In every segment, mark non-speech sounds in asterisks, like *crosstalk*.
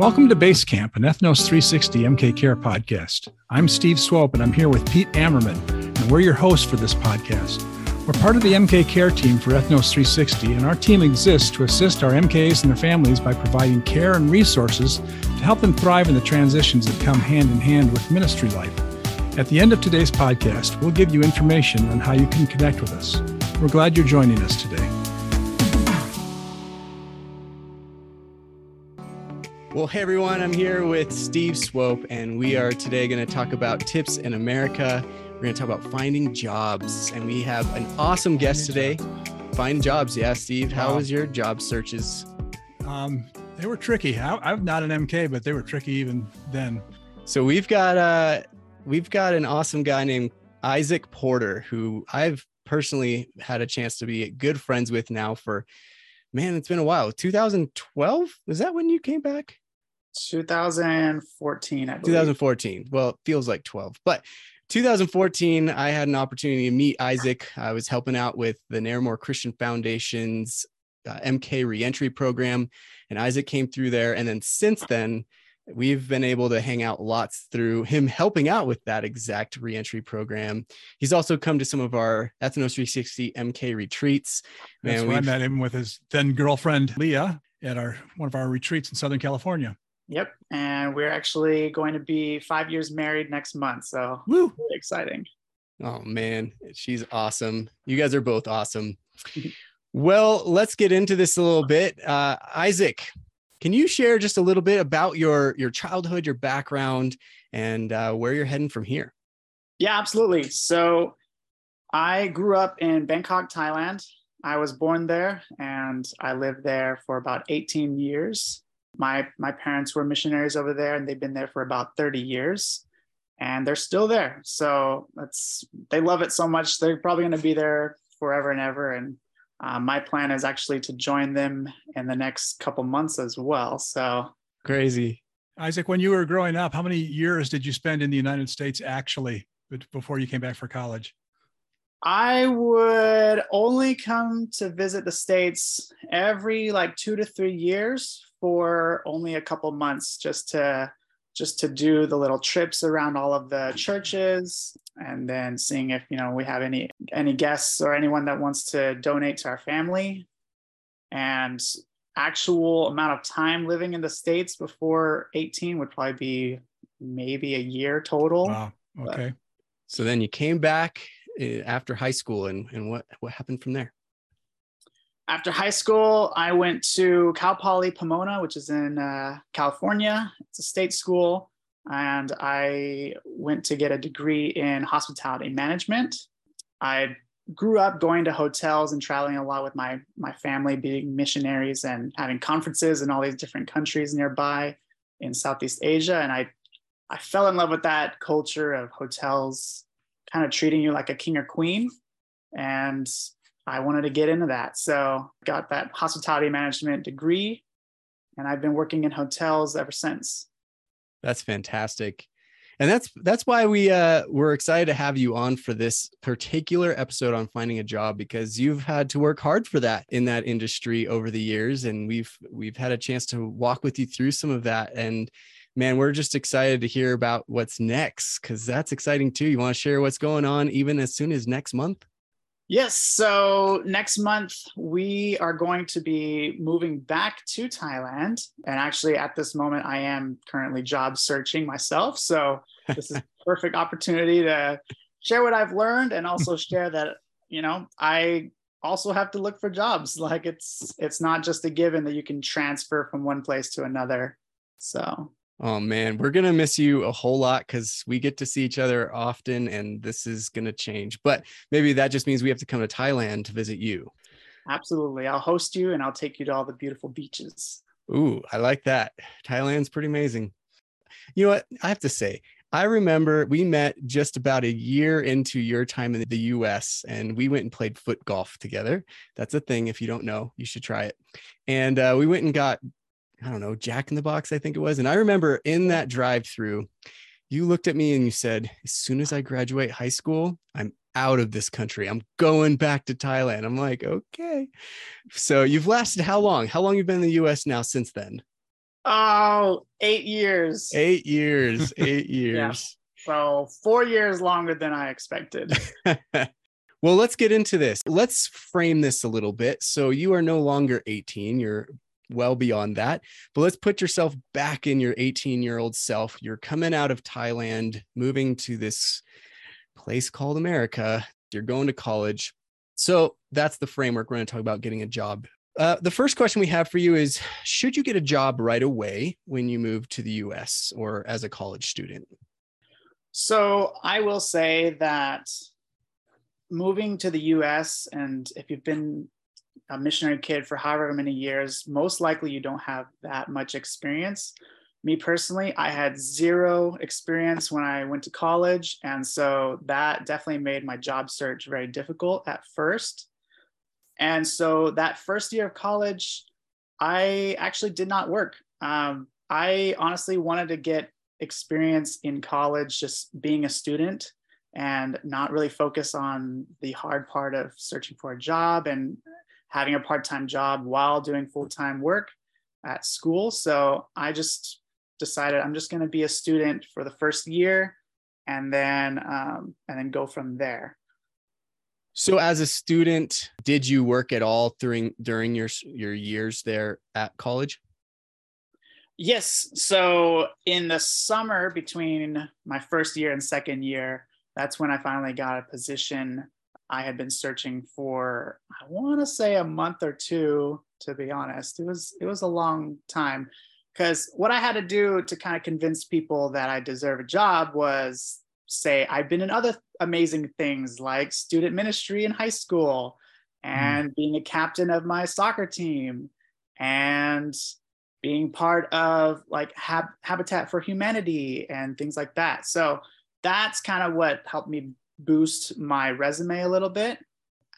Welcome to Base Camp, an Ethnos 360 MK Care podcast. I'm Steve Swope, and I'm here with Pete Ammerman, and we're your hosts for this podcast. We're part of the MK Care team for Ethnos 360, and our team exists to assist our MKs and their families by providing care and resources to help them thrive in the transitions that come hand in hand with ministry life. At the end of today's podcast, we'll give you information on how you can connect with us. We're glad you're joining us today. Well, hey everyone, I'm here with Steve Swope, and we are today going to talk about tips in America. We're going to talk about finding jobs, and we have an awesome guest today. Find jobs, yeah, Steve. How Wow. was your job searches? Um, they were tricky. I, I'm not an MK, but they were tricky even then. So we've got uh we've got an awesome guy named Isaac Porter, who I've personally had a chance to be good friends with now for man, it's been a while. 2012 is that when you came back? 2014, I believe. 2014. Well, it feels like 12, but 2014, I had an opportunity to meet Isaac. I was helping out with the Narramore Christian Foundation's uh, MK reentry program, and Isaac came through there. And then since then, we've been able to hang out lots through him helping out with that exact reentry program. He's also come to some of our Ethnos 360 MK retreats. That's Man, where I we've- met him with his then girlfriend Leah at our one of our retreats in Southern California. Yep. And we're actually going to be five years married next month. So Woo! really exciting. Oh man, she's awesome. You guys are both awesome. *laughs* Well, let's get into this a little bit. Uh, Isaac, can you share just a little bit about your your childhood, your background, and uh, where you're heading from here? Yeah, absolutely. So I grew up in Bangkok, Thailand. I was born there and I lived there for about 18 years. My my parents were missionaries over there and they've been there for about 30 years and they're still there. So that's they love it so much they're probably going to be there forever and ever and uh, my plan is actually to join them in the next couple months as well. So Crazy. Isaac, when you were growing up, how many years did you spend in the United States actually be- before you came back for college? I would only come to visit the States every like two to three years for only a couple months just to just to do the little trips around all of the churches and then seeing if you know we have any any guests or anyone that wants to donate to our family and actual amount of time living in the states before 18 would probably be maybe a year total Wow. Okay. So then you came back uh, after high school, and and what what happened from there? After high school, I went to Cal Poly Pomona, which is in uh, California. It's a state school. And I went to get a degree in hospitality management. I grew up going to hotels and traveling a lot with my, my family, being missionaries and having conferences in all these different countries nearby in Southeast Asia. And I, I fell in love with that culture of hotels kind of treating you like a king or queen. And I wanted to get into that. So got that hospitality management degree and I've been working in hotels ever since. That's fantastic. And that's that's why we uh we're excited to have you on for this particular episode on finding a job because you've had to work hard for that in that industry over the years and we've we've had a chance to walk with you through some of that and man we're just excited to hear about what's next cuz that's exciting too. You want to share what's going on even as soon as next month? Yes. So next month, we are going to be moving back to Thailand. And actually, at this moment, I am currently job searching myself. So *laughs* this is a perfect opportunity to share what I've learned and also share that, you know, I also have to look for jobs. *laughs* Like it's it's not just a given that you can transfer from one place to another. So Oh man, we're gonna miss you a whole lot because we get to see each other often, and this is gonna change. But maybe that just means we have to come to Thailand to visit you. absolutely. I'll host you and I'll take you to all the beautiful beaches. Ooh, I like that. Thailand's pretty amazing. You know what? I have to say, I remember we met just about a year into your time in the US and we went and played foot golf together. That's a thing. If you don't know, you should try it. And uh, we went and got, I don't know, Jack in the Box, I think it was. And I remember in that drive through, you looked at me and you said, As soon as I graduate high school, I'm out of this country. I'm going back to Thailand. I'm like, okay. So you've lasted how long? How long you been in the US now since then? Oh, eight years. Eight years. *laughs* Eight years. yeah. So four years longer than I expected. *laughs* *laughs* well, let's get into this. Let's frame this a little bit. So you are no longer 18, you're well beyond that. But let's put yourself back in your 18 year old self. You're coming out of Thailand, moving to this place called America. You're going to college. So that's the framework. We're going to talk about getting a job uh, the first question we have for you is Should you get a job right away when you move to the US or as a college student? So I will say that moving to the US, and if you've been a missionary kid for however many years, most likely you don't have that much experience. Me personally, I had zero experience when I went to college. And so that definitely made my job search very difficult at first. And so that first year of college, I actually did not work. Um, I honestly wanted to get experience in college, just being a student and not really focus on the hard part of searching for a job and having a part time job while doing full time work at school. So I just decided I'm just going to be a student for the first year and then um, and then go from there. So as a student, did you work at all during during your your years there at college? Yes. So in the summer between my first year and second year, that's when I finally got a position. I had been searching for I want to say a month or two to be honest. It was it was a long time because what I had to do to kind of convince people that I deserve a job was say I've been in other amazing things like student ministry in high school hmm. and mm. being a captain of my soccer team and being part of like Hab- Habitat for Humanity and things like that. So that's kind of what helped me boost my resume a little bit,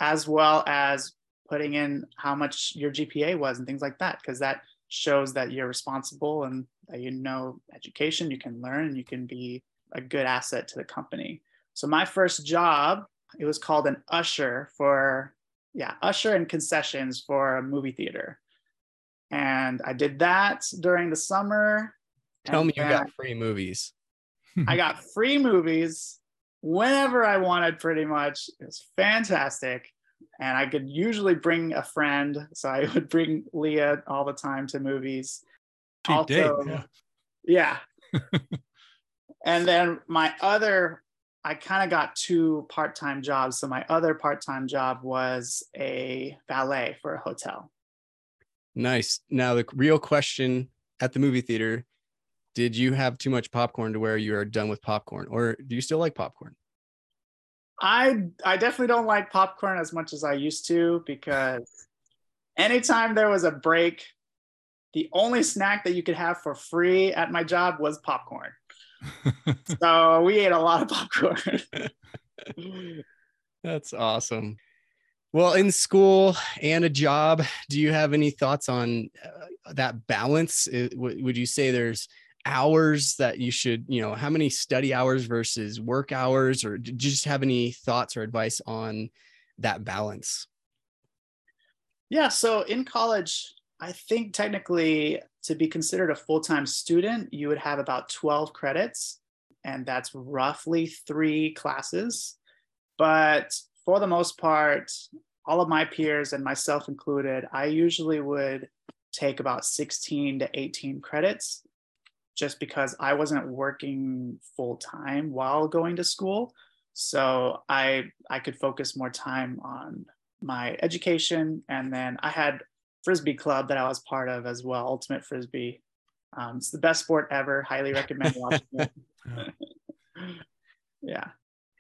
as well as putting in how much your GPA was and things like that, because that shows that you're responsible and that you know education, you can learn, and you can be a good asset to the company. So my first job, it was called an usher for, yeah, usher and concessions for a movie theater. And I did that during the summer. Tell me you got free movies. I got free movies whenever I wanted, pretty much. It was fantastic. And I could usually bring a friend. So I *laughs* would bring Leah all the time to movies. Cheap also, date, yeah. yeah. *laughs* and then my other I kind of got two part-time jobs. So my other part-time job was a valet for a hotel. Nice. Now the real question at the movie theater, did you have too much popcorn to where you are done with popcorn or do you still like popcorn? I I definitely don't like popcorn as much as I used to because anytime there was a break, the only snack that you could have for free at my job was popcorn. *laughs* so we ate a lot of popcorn. *laughs* That's awesome. Well, in school and a job, do you have any thoughts on uh, that balance? would you say there's hours that you should, you know, how many study hours versus work hours, or do you just have any thoughts or advice on that balance? Yeah. So in college, I think technically to be considered a full time student, you would have about 12 credits, and that's roughly three classes. But for the most part, all of my peers and myself included, I usually would take about 16 to 18 credits just because I wasn't working full time while going to school. So I I could focus more time on my education and then I had frisbee club that I was part of as well, Ultimate Frisbee. Um, it's the best sport ever. Highly recommend watching it. *laughs* *laughs* yeah.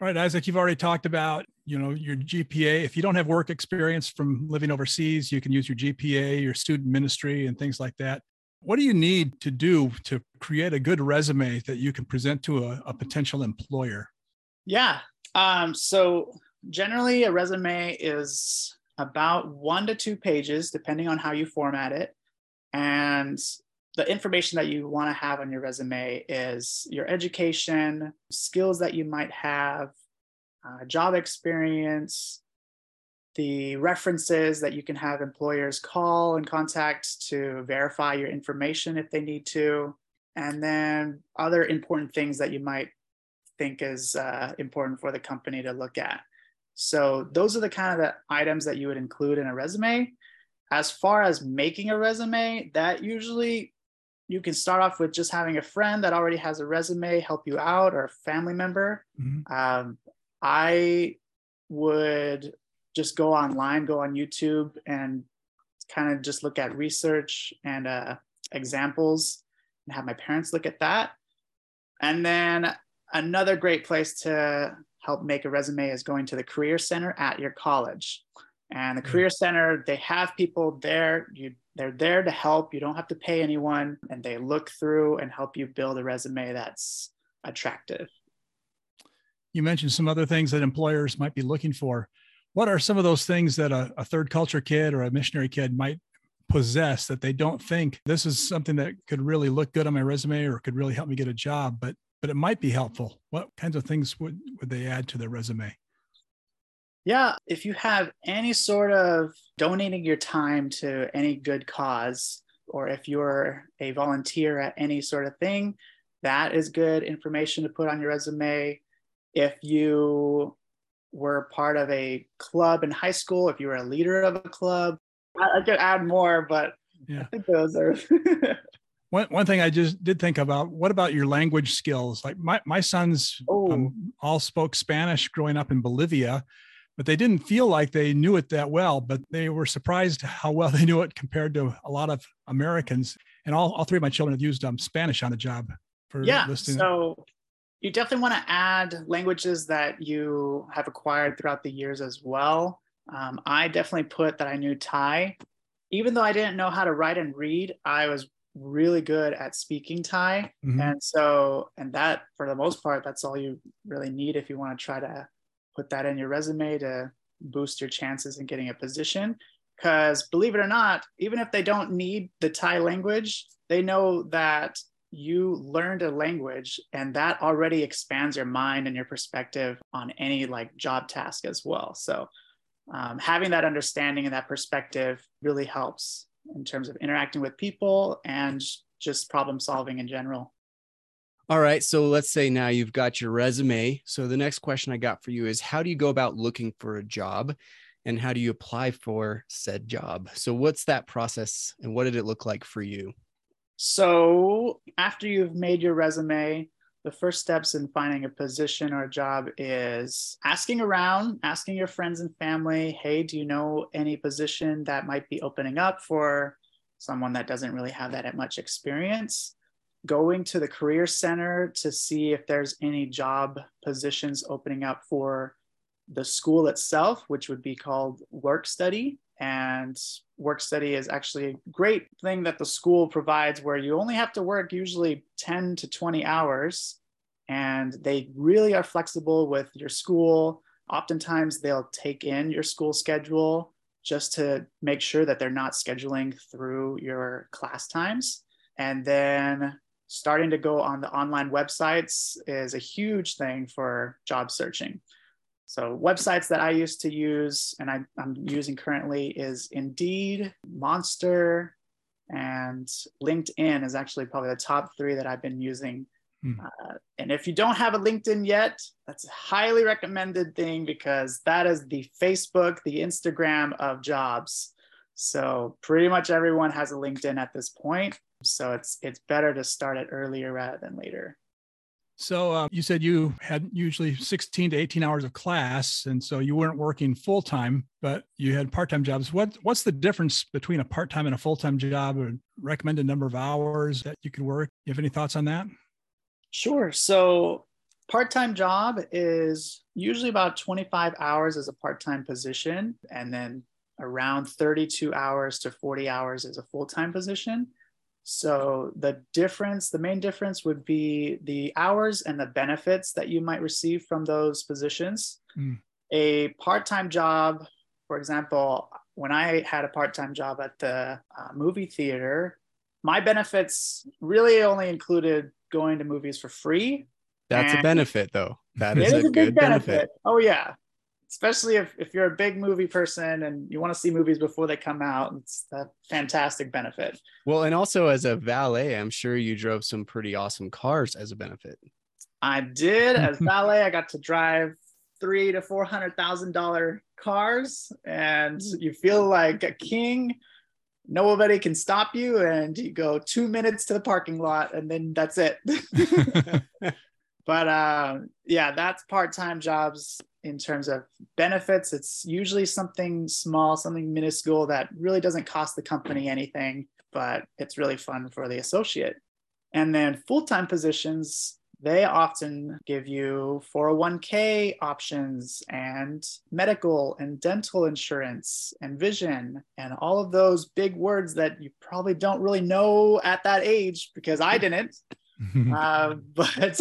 All right, Isaac, you've already talked about, you know, your GPA. If you don't have work experience from living overseas, you can use your GPA, your student ministry, and things like that. What do you need to do to create a good resume that you can present to a, a potential employer? Yeah. Um, so generally, a resume is about one to two pages, depending on how you format it. And the information that you want to have on your resume is your education, skills that you might have, uh, job experience, the references that you can have employers call and contact to verify your information if they need to, and then other important things that you might think is uh, important for the company to look at. So those are the kind of the items that you would include in a resume. As far as making a resume, that usually you can start off with just having a friend that already has a resume help you out or a family member. Mm-hmm. Um, I would just go online, go on YouTube, and kind of just look at research and uh, examples and have my parents look at that. And then another great place to help make a resume is going to the Career Center at your college. And the Career Center, they have people there. You, they're there to help. You don't have to pay anyone, and they look through and help you build a resume that's attractive. You mentioned some other things that employers might be looking for. What are some of those things that a, a third culture kid or a missionary kid might possess that they don't think this is something that could really look good on my resume or could really help me get a job, but but it might be helpful. What kinds of things would, would they add to their resume? Yeah, if you have any sort of donating your time to any good cause, or if you're a volunteer at any sort of thing, that is good information to put on your resume. If you were part of a club in high school, if you were a leader of a club, I, I could add more, but yeah. I think those are *laughs* one, one thing I just did think about, what about your language skills? Like my, my sons um, oh. all spoke Spanish growing up in Bolivia, but they didn't feel like they knew it that well, but they were surprised how well *laughs* they knew it compared to a lot of Americans. And all, all three of my children have used um, Spanish on the job for yeah, listening. So you definitely want to add languages that you have acquired throughout the years as well. Um, I definitely put that I knew Thai. Even though I didn't know how to write and read, I was really good at speaking Thai. Mm-hmm. And so, and that for the most part, that's all you really need if you want to try to put that in your resume to boost your chances in getting a position. Because believe it or not, even if they don't need the Thai language, they know that you learned a language and that already expands your mind and your perspective on any like job task as well. So um, having that understanding and that perspective really helps in terms of interacting with people and just problem solving in general. All right. So let's say now you've got your resume. So the next question I got for you is how do you go about looking for a job and how do you apply for said job? So what's that process and what did it look like for you? So after you've made your resume, the first steps in finding a position or a job is asking around, asking your friends and family, hey, do you know any position that might be opening up for someone that doesn't really have that much experience? Going to the career center to see if there's any job positions opening up for the school itself, which would be called work study. And work study is actually a great thing that the school provides where you only have to work usually 10 to 20 hours. And they really are flexible with your school. Oftentimes, they'll take in your school schedule just to make sure that they're not scheduling through your class times. And then starting to go on the online websites is a huge thing for job searching. So websites that I used to use and I, am using currently is Indeed, Monster, and LinkedIn is actually probably the top three that I've been using. Hmm. Uh, and if you don't have a LinkedIn yet, that's a highly recommended thing because that is the Facebook, the Instagram of jobs. So pretty much everyone has a LinkedIn at this point. So it's it's better to start it earlier rather than later. So um, you said you had usually 16 to 18 hours of class, and so you weren't working full time, but you had part time jobs. What what's the difference between a part time and a full time job? Or recommended number of hours that you could work? You have any thoughts on that? Sure. So part time job is usually about 25 hours as a part time position, and then around 32 hours to 40 hours as a full time position. So the difference, the main difference would be the hours and the benefits that you might receive from those positions. Mm. A part-time job, for example, when I had a part-time job at the uh, movie theater, my benefits really only included going to movies for free. That's a benefit though. That is, is a, a, good benefit. benefit. Oh yeah. Especially if, if you're a big movie person and you want to see movies before they come out. It's a fantastic benefit. Well, and also as a valet, I'm sure you drove some pretty awesome cars as a benefit. I did as *laughs* valet. I got to drive three to four hundred thousand dollar cars, and you feel like a king. Nobody can stop you, and you go two minutes to the parking lot, and then that's it. *laughs* *laughs* but uh, yeah, that's part-time jobs in terms of benefits. It's usually something small, something minuscule that really doesn't cost the company anything, but it's really fun for the associate. And then full-time positions, they often give you 401k options and medical and dental insurance and vision and all of those big words that you probably don't really know at that age because I didn't. *laughs* uh, but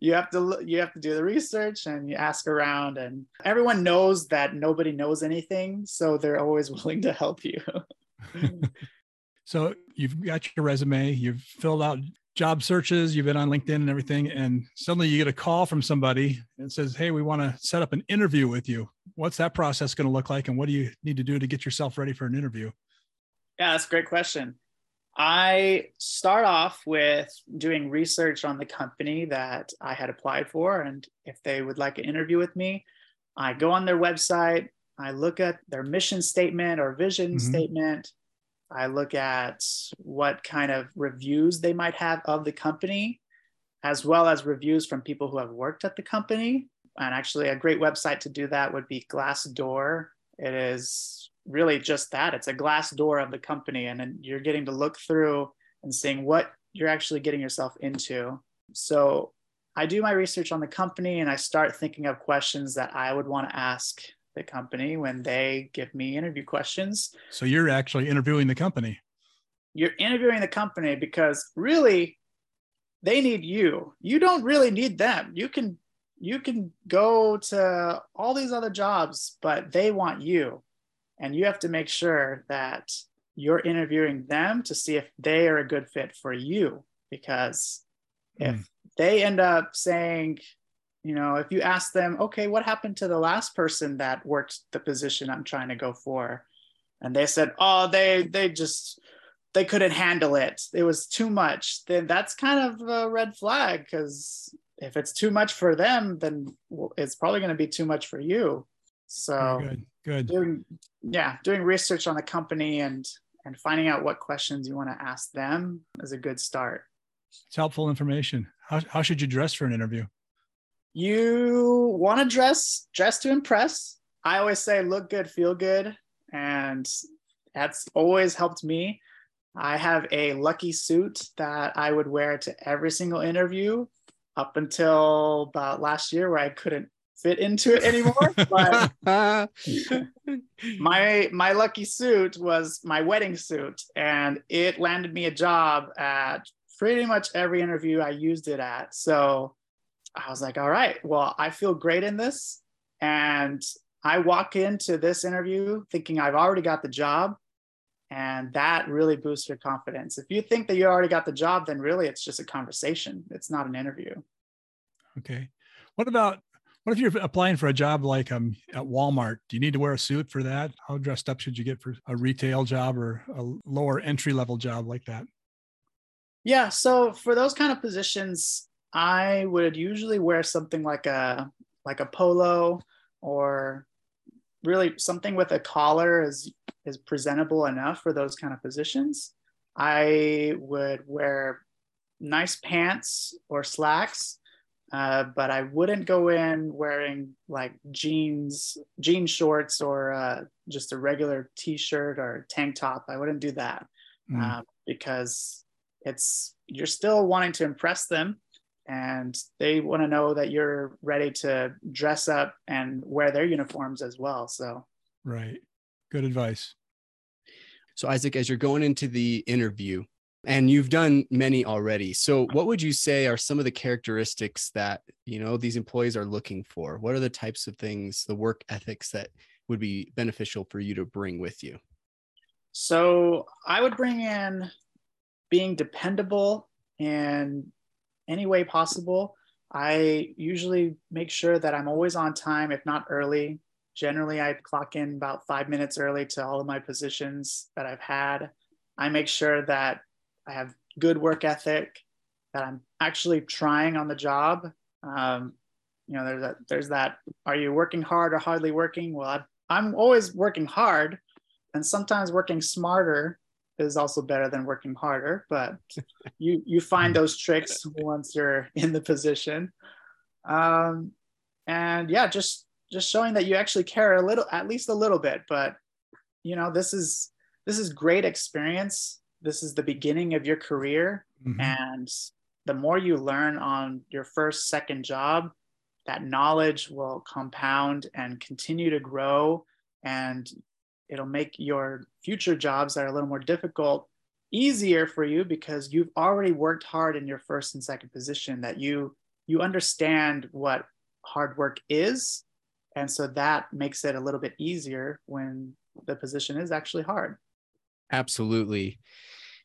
you have to you have to do the research and you ask around and everyone knows that nobody knows anything so they're always *laughs* willing to help you *laughs* so you've got your resume you've filled out job searches, you've been on LinkedIn and everything, and suddenly you get a call from somebody and says, Hey, we want to set up an interview with you. What's that process going to look like? And what do you need to do to get yourself ready for an interview? Yeah, that's a great question. I start off with doing research on the company that I had applied for. And if they would like an interview with me, I go on their website, I look at their mission statement or vision mm-hmm. statement, I look at what kind of reviews they might have of the company, as well as reviews from people who have worked at the company. And actually, a great website to do that would be Glassdoor. It is really just that it's a glass door of the company, and then you're getting to look through and seeing what you're actually getting yourself into. So, I do my research on the company and I start thinking of questions that I would want to ask the company when they give me interview questions. So you're actually interviewing the company. You're interviewing the company because really they need you. You don't really need them. You can you can go to all these other jobs, but they want you. And you have to make sure that you're interviewing them to see if they are a good fit for you. Because mm. if they end up saying you know if you ask them okay what happened to the last person that worked the position i'm trying to go for? And they said oh they they just they couldn't handle it. It was too much. Then that's kind of a red flag because if it's too much for them then it's probably going to be too much for you so good good. doing yeah doing research on the company and and finding out what questions you want to ask them is a good start. It's helpful information. How, how should you dress for an interview? You want to dress dress to impress. I always say look good feel good and that's always helped me. I have a lucky suit that i would wear to every single interview up until about last year where i couldn't fit into it anymore but *laughs* my my lucky suit was my wedding suit and it landed me a job at pretty much every interview i used it at so I was like, all right, well, I feel great in this. And I walk into this interview thinking I've already got the job. And that really boosts your confidence. If you think that you already got the job, then really it's just a conversation. It's not an interview. Okay. What about what if you're applying for a job like um, at Walmart? Do you need to wear a suit for that? How dressed up should you get for a retail job or a lower entry level job like that? Yeah. So for those kind of positions, I would usually wear something like a like a polo or really something with a collar is is presentable enough for those kind of positions. I would wear nice pants or slacks, uh, but I wouldn't go in wearing like jeans, jean shorts, or uh, just a regular t-shirt or tank top. I wouldn't do that mm. uh, because it's you're still wanting to impress them and they want to know that you're ready to dress up and wear their uniforms as well so right good advice so isaac as you're going into the interview and you've done many already so what would you say are some of the characteristics that you know these employees are looking for what are the types of things the work ethics that would be beneficial for you to bring with you so i would bring in being dependable and any way possible. I usually make sure that I'm always on time, if not early. Generally, I clock in about five minutes early to all of my positions that I've had. I make sure that I have good work ethic, that I'm actually trying on the job. Um, you know, there's that, there's that, are you working hard or hardly working? Well, I, I'm always working hard and sometimes working smarter is also better than working harder but *laughs* you you find those tricks once you're in the position um, and yeah just just showing that you actually care a little at least a little bit but you know this is this is great experience this is the beginning of your career mm-hmm. and the more you learn on your first second job that knowledge will compound and continue to grow and it'll make your future jobs that are a little more difficult easier for you because you've already worked hard in your first and second position that you you understand what hard work is and so that makes it a little bit easier when the position is actually hard absolutely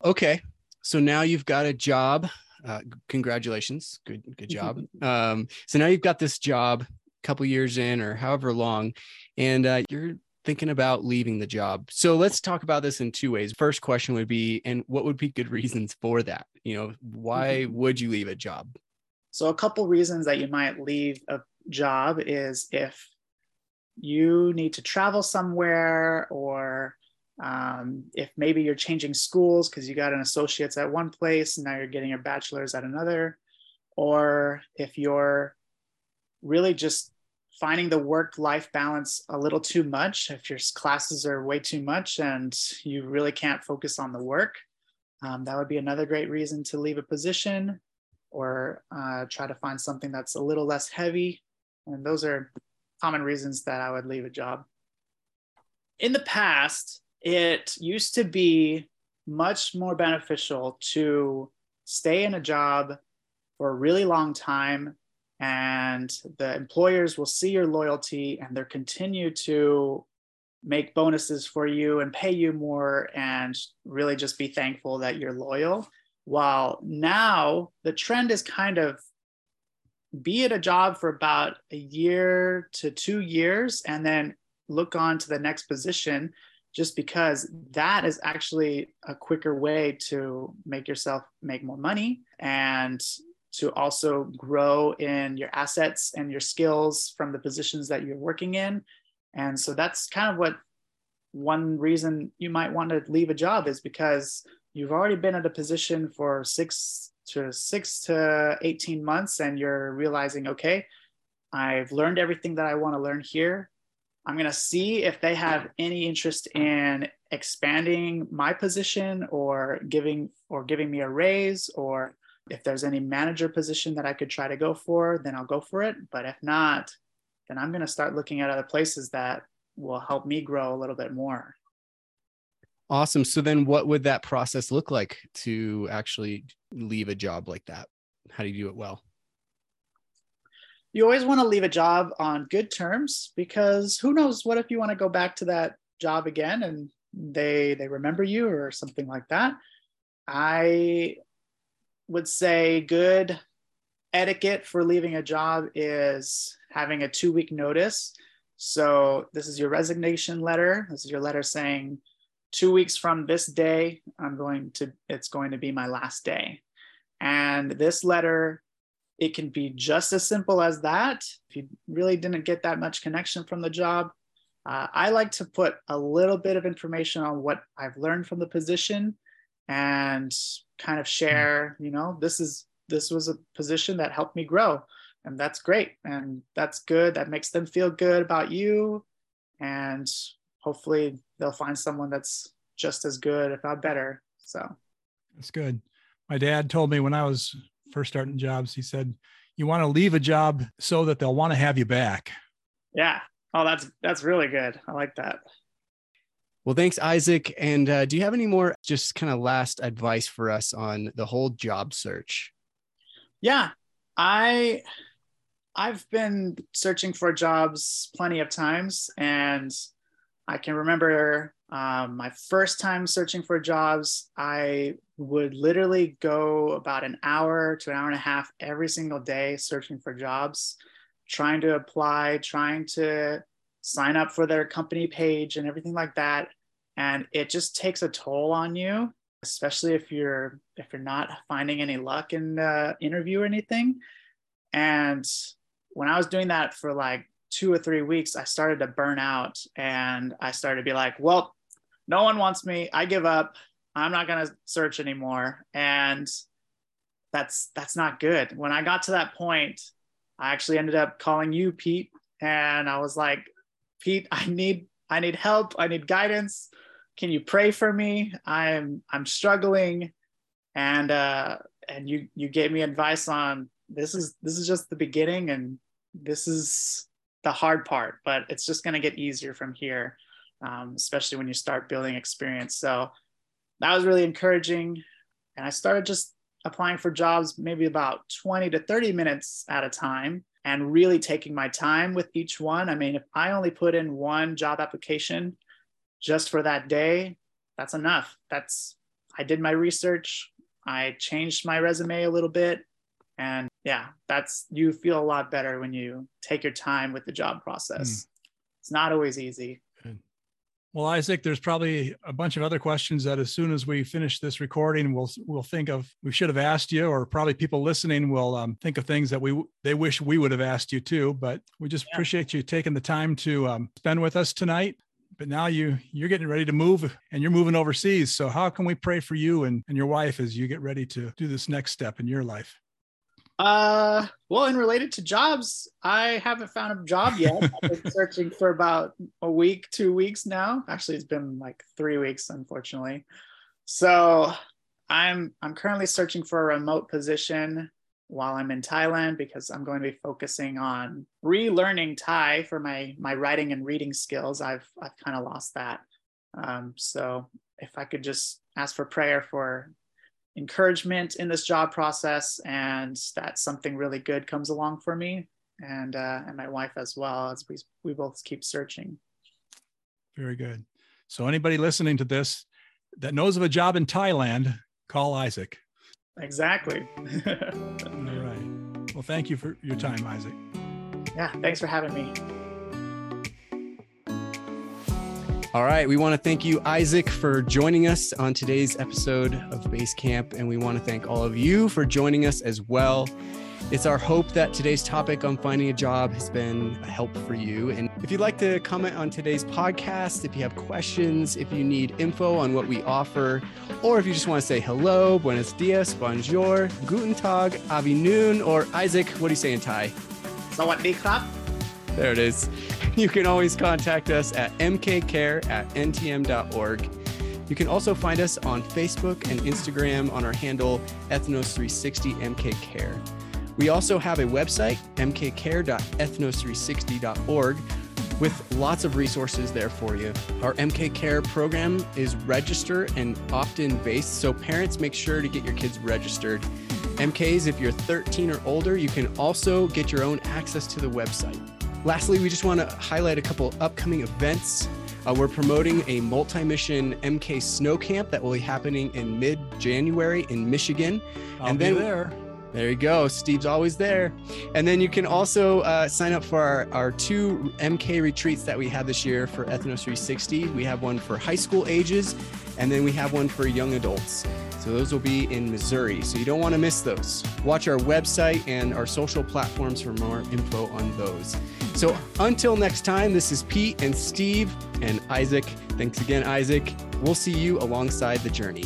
okay so now you've got a job uh, congratulations good good job um, so now you've got this job a couple years in or however long and uh, you're thinking about leaving the job. So let's talk about this in two ways. First question would be, and what would be good *laughs* reasons for that? You know, why mm-hmm. would you leave a job? So, a couple reasons that you might leave a job is if you need to travel somewhere, or um, if maybe you're changing schools because you got an associate's at one place and now you're getting your bachelor's at another, or if you're really just finding the work life balance a little too much if your classes are way too much and you really can't focus on the work um, that would be another great reason to leave a position or uh, try to find something that's a little less heavy. And those are common reasons that i would leave a job. In the past it used to be much more beneficial to stay in a job for a really long time and the employers will see your loyalty and they'll continue to make bonuses for you and pay you more and really just be thankful that you're loyal. While now the trend is kind of be at a job for about a year to two years and then look on to the next position just because that is actually a quicker way to make yourself make more money and to also grow in your assets and your skills from the positions that you're working in. And so that's kind of what one reason you might want to leave a job is because you've already been at a position for six to six to 18 months and you're realizing, okay, I've learned everything that I want to learn here. I'm going to see if they have any interest in expanding my position or giving or giving me a raise or if there's any manager position that I could try to go for, then I'll go for it. But if not, then I'm going to start looking at other places that will help me grow a little bit more. Awesome. So then what would that process look like to actually leave a job like that? How do you do it well? You always want to leave a job on good terms because who knows what if you want to go back to that job again and they they remember you or something like that. I would say good etiquette for leaving a job is having a two week notice. So, this is your resignation letter. This is your letter saying, two weeks from this day, I'm going to, it's going to be my last day. And this letter, it can be just as simple as that. If you really didn't get that much connection from the job, uh, I like to put a little bit of information on what I've learned from the position and kind of share you know this is this was a position that helped me grow and that's great and that's good. That makes them feel good about you and hopefully they'll find someone that's just as good if not better. So. That's good. My dad told me when i was first starting jobs he said you want to leave a job so that they'll want to have you back. Yeah. Oh that's that's really good. I like that. Well, thanks, Isaac. And uh, do you have any more just kind of last advice for us on the whole job search? Yeah, I I've been searching for jobs plenty of times, and I can remember Um, my first time searching for jobs, I would literally go about an hour to an hour and a half every single day searching for jobs, trying to apply, trying to sign up for their company page and everything like that. And it just takes a toll on you, especially if you're if you're not finding any luck in the interview or anything. And when I was doing that for like two or three weeks, I started to burn out and I started to be like, well, no one wants me. I give up. I'm not going to search anymore. And that's that's not good. When I got to that point, I actually ended up calling you, Pete, and I was like, Pete, I need I need help. I need guidance. Can you pray for me? I'm I'm struggling. And uh and you you gave me advice on this is this is just the beginning and this is the hard part, but it's just going to get easier from here, um, especially when you start building experience. So that was really encouraging. And I started just applying for jobs maybe about 20 to 30 minutes at a time and really taking my time with each one. I mean, if I only put in one job application just for that day, that's enough. That's, I did my research, I changed my resume a little bit, and yeah that's you feel a lot better when you take your time with the job process mm. it's not always easy well isaac there's probably a bunch of other questions that as soon as we finish this recording we'll we'll think of we should have asked you or probably people listening will um, think of things that we they wish we would have asked you too but we just yeah. appreciate you taking the time to um, spend with us tonight. But now you you're getting ready to move and you're moving overseas. So how can we pray for you and, and your wife as you get ready to do this next step in your life uh, well, in related to jobs, I haven't found a job yet. I've been *laughs* searching for about a week, two weeks now. Actually, it's been like three weeks, unfortunately. So I'm I'm currently searching for a remote position while I'm in Thailand because I'm going to be focusing on relearning Thai for my my writing and reading skills. I've I've kind of lost that. Um, so if I could just ask for prayer for encouragement in this job process and that something really good comes along for me and uh, and my wife as well as we we both keep searching. Very good. So anybody listening to this that knows of a job in Thailand, call Isaac. Exactly. *laughs* All right. Well, thank you for your time, Isaac. Yeah, thanks for having me. All right. We want to thank you, Isaac, for joining us on today's episode of Base Camp. And we want to thank all of you for joining us as well. It's our hope that today's topic on finding a job has been a help for you. And if you'd like to comment on today's podcast, if you have questions, if you need info on what we offer, or if you just want to say hello, buenos dias, bonjour, guten tag, avi noon, or Isaac, what do you say in Thai? Sawadee krap. There it is. *laughs* You can always contact us at mkcare at ntm.org. You can also find us on Facebook and Instagram on our handle ethnos360mkcare. We also have a website, mkcare.ethnos360.org, with lots of resources there for you. Our MK Care program is register and opt in based, so parents make sure to get your kids registered. MKs, if you're 13 or older, you can also get your own access to the website. Lastly, we just want to highlight a couple upcoming events. Uh, we're promoting a multi mission MK snow camp that will be happening in mid January in Michigan. I'll and then there. There you go. Steve's always there. And then you can also uh, sign up for our, our two MK retreats that we have this year for Ethnos 360. We have one for high school ages, and then we have one for young adults. So those will be in Missouri. So you don't want to miss those. Watch our website and our social platforms for more info on those. So until next time, this is Pete and Steve and Isaac. Thanks again, Isaac. We'll see you alongside the journey.